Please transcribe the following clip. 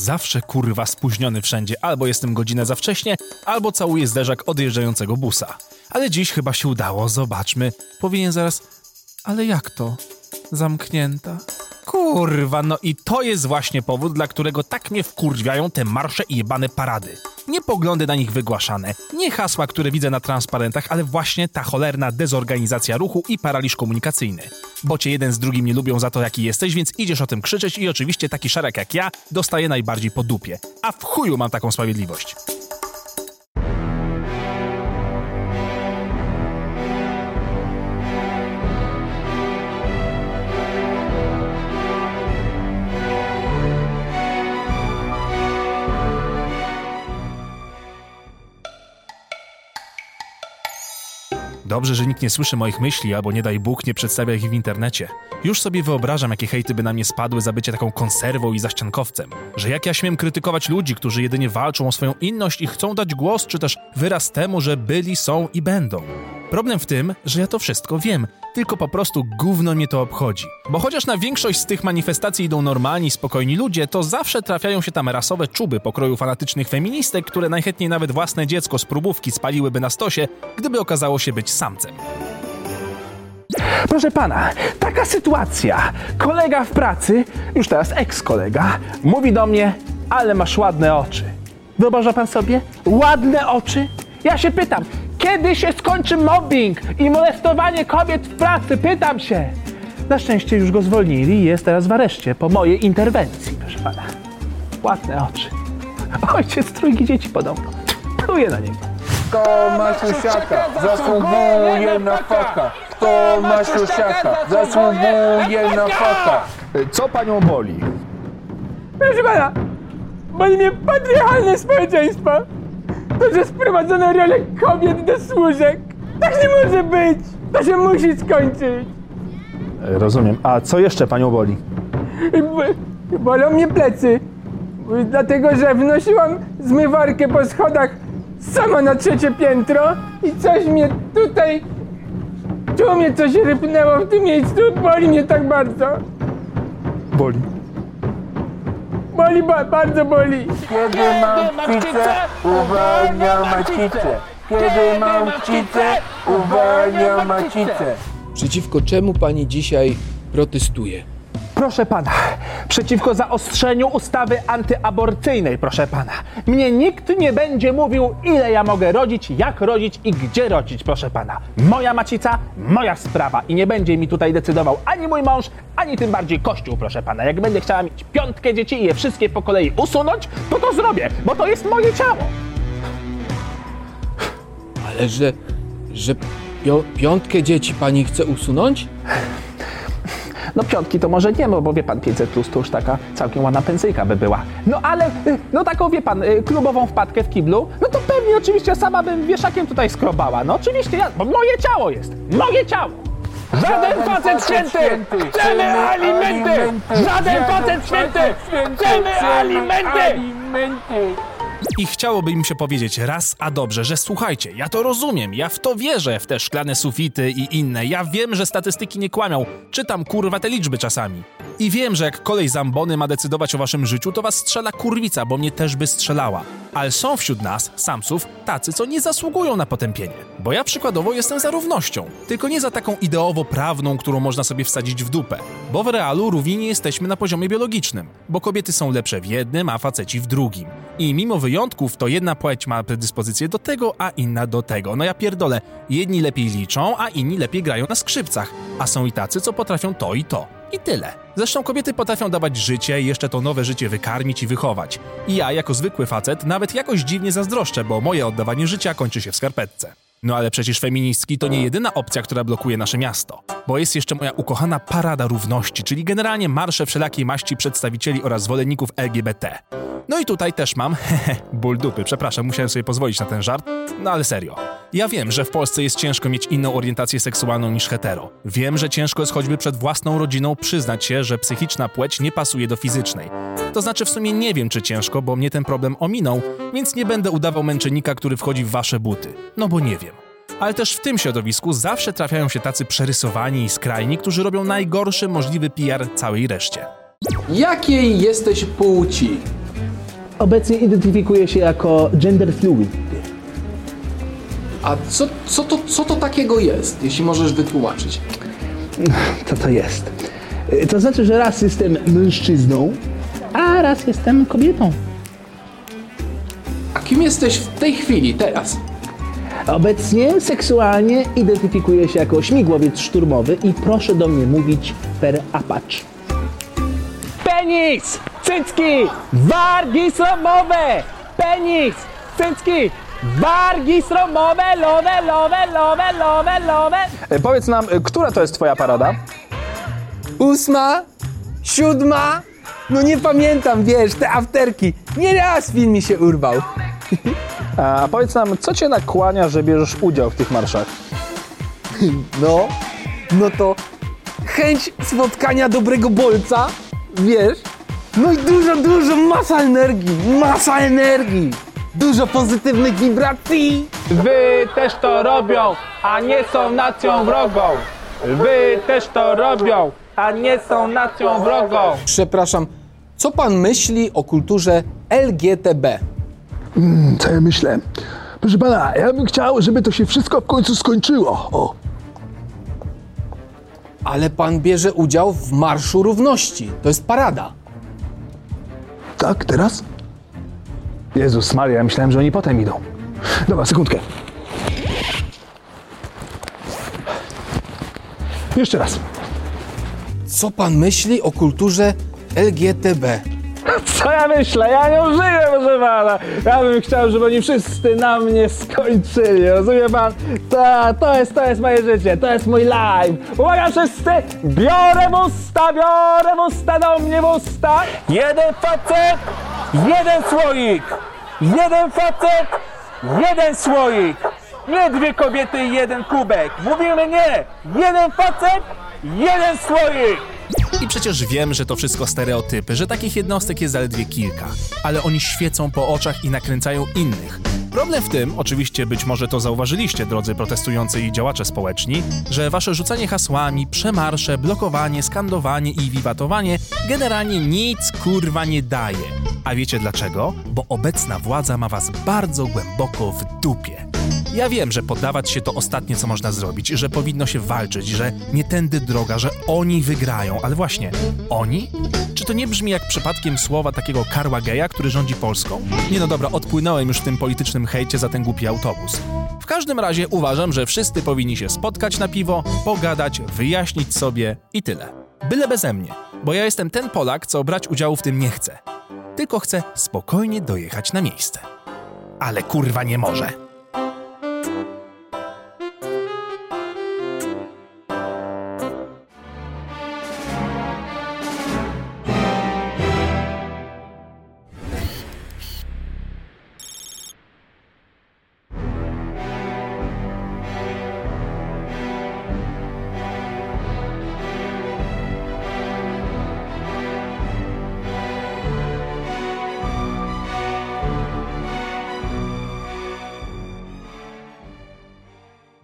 Zawsze kurwa spóźniony wszędzie, albo jestem godzinę za wcześnie, albo całuję zderzak odjeżdżającego busa. Ale dziś chyba się udało, zobaczmy. Powinien zaraz... Ale jak to? Zamknięta. Kurwa, no i to jest właśnie powód, dla którego tak mnie wkurwiają te marsze i jebane parady. Nie poglądy na nich wygłaszane, nie hasła, które widzę na transparentach, ale właśnie ta cholerna dezorganizacja ruchu i paraliż komunikacyjny. Bo cię jeden z drugim nie lubią za to, jaki jesteś, więc idziesz o tym krzyczeć i oczywiście taki szarek jak ja dostaje najbardziej po dupie. A w chuju mam taką sprawiedliwość. Dobrze, że nikt nie słyszy moich myśli, albo nie daj Bóg nie przedstawia ich w internecie. Już sobie wyobrażam, jakie hejty by na mnie spadły za bycie taką konserwą i zaściankowcem. Że jak ja śmiem krytykować ludzi, którzy jedynie walczą o swoją inność i chcą dać głos, czy też wyraz temu, że byli, są i będą. Problem w tym, że ja to wszystko wiem, tylko po prostu gówno mnie to obchodzi. Bo chociaż na większość z tych manifestacji idą normalni, spokojni ludzie, to zawsze trafiają się tam rasowe czuby pokroju fanatycznych feministek, które najchętniej nawet własne dziecko z próbówki spaliłyby na stosie, gdyby okazało się być samcem. Proszę pana, taka sytuacja. Kolega w pracy, już teraz eks-kolega, mówi do mnie, ale masz ładne oczy. Wyobraża pan sobie? Ładne oczy? Ja się pytam, kiedy się skończy mobbing i molestowanie kobiet w pracy? Pytam się. Na szczęście już go zwolnili i jest teraz w areszcie po mojej interwencji, proszę pana. Ładne oczy. Ojciec trójki dzieci podobno. Pluję na niego. Kto ma siusiaka, zasługuje na faka. Kto ma siusiaka, zasługuje na faka. Co panią boli? Proszę pana, boli mnie patriarchalne społeczeństwo. To, że sprowadzono rolę kobiet do służek. Tak nie może być. To się musi skończyć. Rozumiem. A co jeszcze panią boli? Bo- Bolą mnie plecy. Dlatego, że wnosiłam zmywarkę po schodach sama na trzecie piętro i coś mnie tutaj... Tu mnie coś rypnęło w tym miejscu. Boli mnie tak bardzo. Boli. Boli, ba bardzo boli. Kiedy mam kcicę, uwalniam macicę. Kiedy mam kcicę, uwalniam macicę. Przeciwko czemu pani dzisiaj protestuje? Proszę pana, przeciwko zaostrzeniu ustawy antyaborcyjnej, proszę pana. Mnie nikt nie będzie mówił, ile ja mogę rodzić, jak rodzić i gdzie rodzić, proszę pana. Moja macica, moja sprawa i nie będzie mi tutaj decydował ani mój mąż, ani tym bardziej kościół, proszę pana. Jak będę chciała mieć piątkę dzieci i je wszystkie po kolei usunąć, to to zrobię, bo to jest moje ciało. Ale że, że piątkę dzieci pani chce usunąć? No piątki to może nie, bo, bo wie pan, 500 plus to już taka całkiem ładna pensyjka by była. No ale, y, no taką wie pan, y, klubową wpadkę w kiblu, no to pewnie oczywiście sama bym wieszakiem tutaj skrobała. No oczywiście ja, bo moje ciało jest, moje ciało. Żaden facet święty! Chcemy alimenty! Żaden facet święty! Chcemy alimenty! I chciałoby im się powiedzieć raz a dobrze, że słuchajcie, ja to rozumiem, ja w to wierzę, w te szklane sufity i inne, ja wiem, że statystyki nie kłamią, czytam kurwa te liczby czasami. I wiem, że jak kolej Zambony ma decydować o waszym życiu, to was strzela kurwica, bo mnie też by strzelała. Ale są wśród nas, samców, tacy, co nie zasługują na potępienie. Bo ja przykładowo jestem za równością, tylko nie za taką ideowo-prawną, którą można sobie wsadzić w dupę. Bo w realu równi nie jesteśmy na poziomie biologicznym, bo kobiety są lepsze w jednym, a faceci w drugim. I mimo wyjątków, to jedna płeć ma predyspozycję do tego, a inna do tego. No ja pierdolę, jedni lepiej liczą, a inni lepiej grają na skrzypcach, a są i tacy, co potrafią to i to. I tyle. Zresztą kobiety potrafią dawać życie i jeszcze to nowe życie wykarmić i wychować. I ja, jako zwykły facet, nawet jakoś dziwnie zazdroszczę, bo moje oddawanie życia kończy się w skarpetce. No ale przecież feministki to nie jedyna opcja, która blokuje nasze miasto. Bo jest jeszcze moja ukochana Parada Równości, czyli generalnie marsze wszelakiej maści przedstawicieli oraz zwolenników LGBT. No i tutaj też mam, hehe, ból dupy, przepraszam, musiałem sobie pozwolić na ten żart, no ale serio. Ja wiem, że w Polsce jest ciężko mieć inną orientację seksualną niż hetero. Wiem, że ciężko jest choćby przed własną rodziną przyznać się, że psychiczna płeć nie pasuje do fizycznej. To znaczy w sumie nie wiem, czy ciężko, bo mnie ten problem ominął, więc nie będę udawał męczennika, który wchodzi w wasze buty. No bo nie wiem. Ale też w tym środowisku zawsze trafiają się tacy przerysowani i skrajni, którzy robią najgorszy możliwy PR całej reszcie. Jakiej jesteś płci? Obecnie identyfikuje się jako gender fluid. A co, co, to, co to takiego jest, jeśli możesz wytłumaczyć? Co to jest? Y, To znaczy, że raz jestem mężczyzną, a raz jestem kobietą. A kim jesteś w tej chwili, teraz? Obecnie seksualnie identyfikuję się jako śmigłowiec szturmowy i proszę do mnie mówić per Apache. Penis! Cycki! Wargi sromowe! Penis! Cycki! Wargi sromowe! Lowe, lowe, lowe, lowe, lowe! E, powiedz nam, e, która to jest twoja parada? Ósma, siódma, no nie pamiętam, wiesz, te afterki. Nieraz film mi się urwał. A powiedz nam, co cię nakłania, że bierzesz udział w tych marszach? No, no to chęć spotkania dobrego bolca, wiesz? No i dużo, dużo, masa energii, masa energii. Dużo pozytywnych wibracji. Wy też to robią, a nie są nacją wrogą. Wy też to robią, a nie są nacją wrogą. Przepraszam, co pan myśli o kulturze LGTB? Co ja myślę? Proszę pana, ja bym chciał, żeby to się wszystko w końcu skończyło. O, Ale pan bierze udział w Marszu Równości. To jest parada. tak, teraz? Jezus Maria, ja myślałem, że oni potem idą. Dobra, sekundkę. Jeszcze raz. Co pan myśli o kulturze LGTB? Co ja myślę? Ja nie żyję, proszę pana. Ja bym chciał, żeby oni wszyscy na mnie skończyli. Rozumie pan? To, to, jest, to jest moje życie, to jest mój life. Uwaga wszyscy! Biorę w usta, biorę w usta do mnie w usta. Jeden facet, jeden słoik. Jeden facet, jeden słoik. Nie dwie kobiety i jeden kubek. Mówimy nie. Jeden facet, jeden słoik. I przecież wiem, że to wszystko stereotypy, że takich jednostek jest zaledwie kilka, ale oni świecą po oczach i nakręcają innych. Problem w tym, oczywiście być może to zauważyliście, drodzy protestujący i działacze społeczni, że wasze rzucanie hasłami, przemarsze, blokowanie, skandowanie i wiwatowanie generalnie nic kurwa nie daje. A wiecie dlaczego? Bo obecna władza ma was bardzo głęboko w dupie. Ja wiem, że poddawać się to ostatnie, co można zrobić, że powinno się walczyć, że nie tędy droga, że oni wygrają, ale właśnie, oni? Czy to nie brzmi jak przypadkiem słowa takiego Karła Geja, który rządzi Polską? Nie no dobra, odpłynąłem już w tym politycznym hejcie za ten głupi autobus. W każdym razie uważam, że wszyscy powinni się spotkać na piwo, pogadać, wyjaśnić sobie i tyle. Byle beze mnie, bo ja jestem ten Polak, co brać udziału w tym nie chce. Tylko chcę spokojnie dojechać na miejsce. Ale kurwa nie może.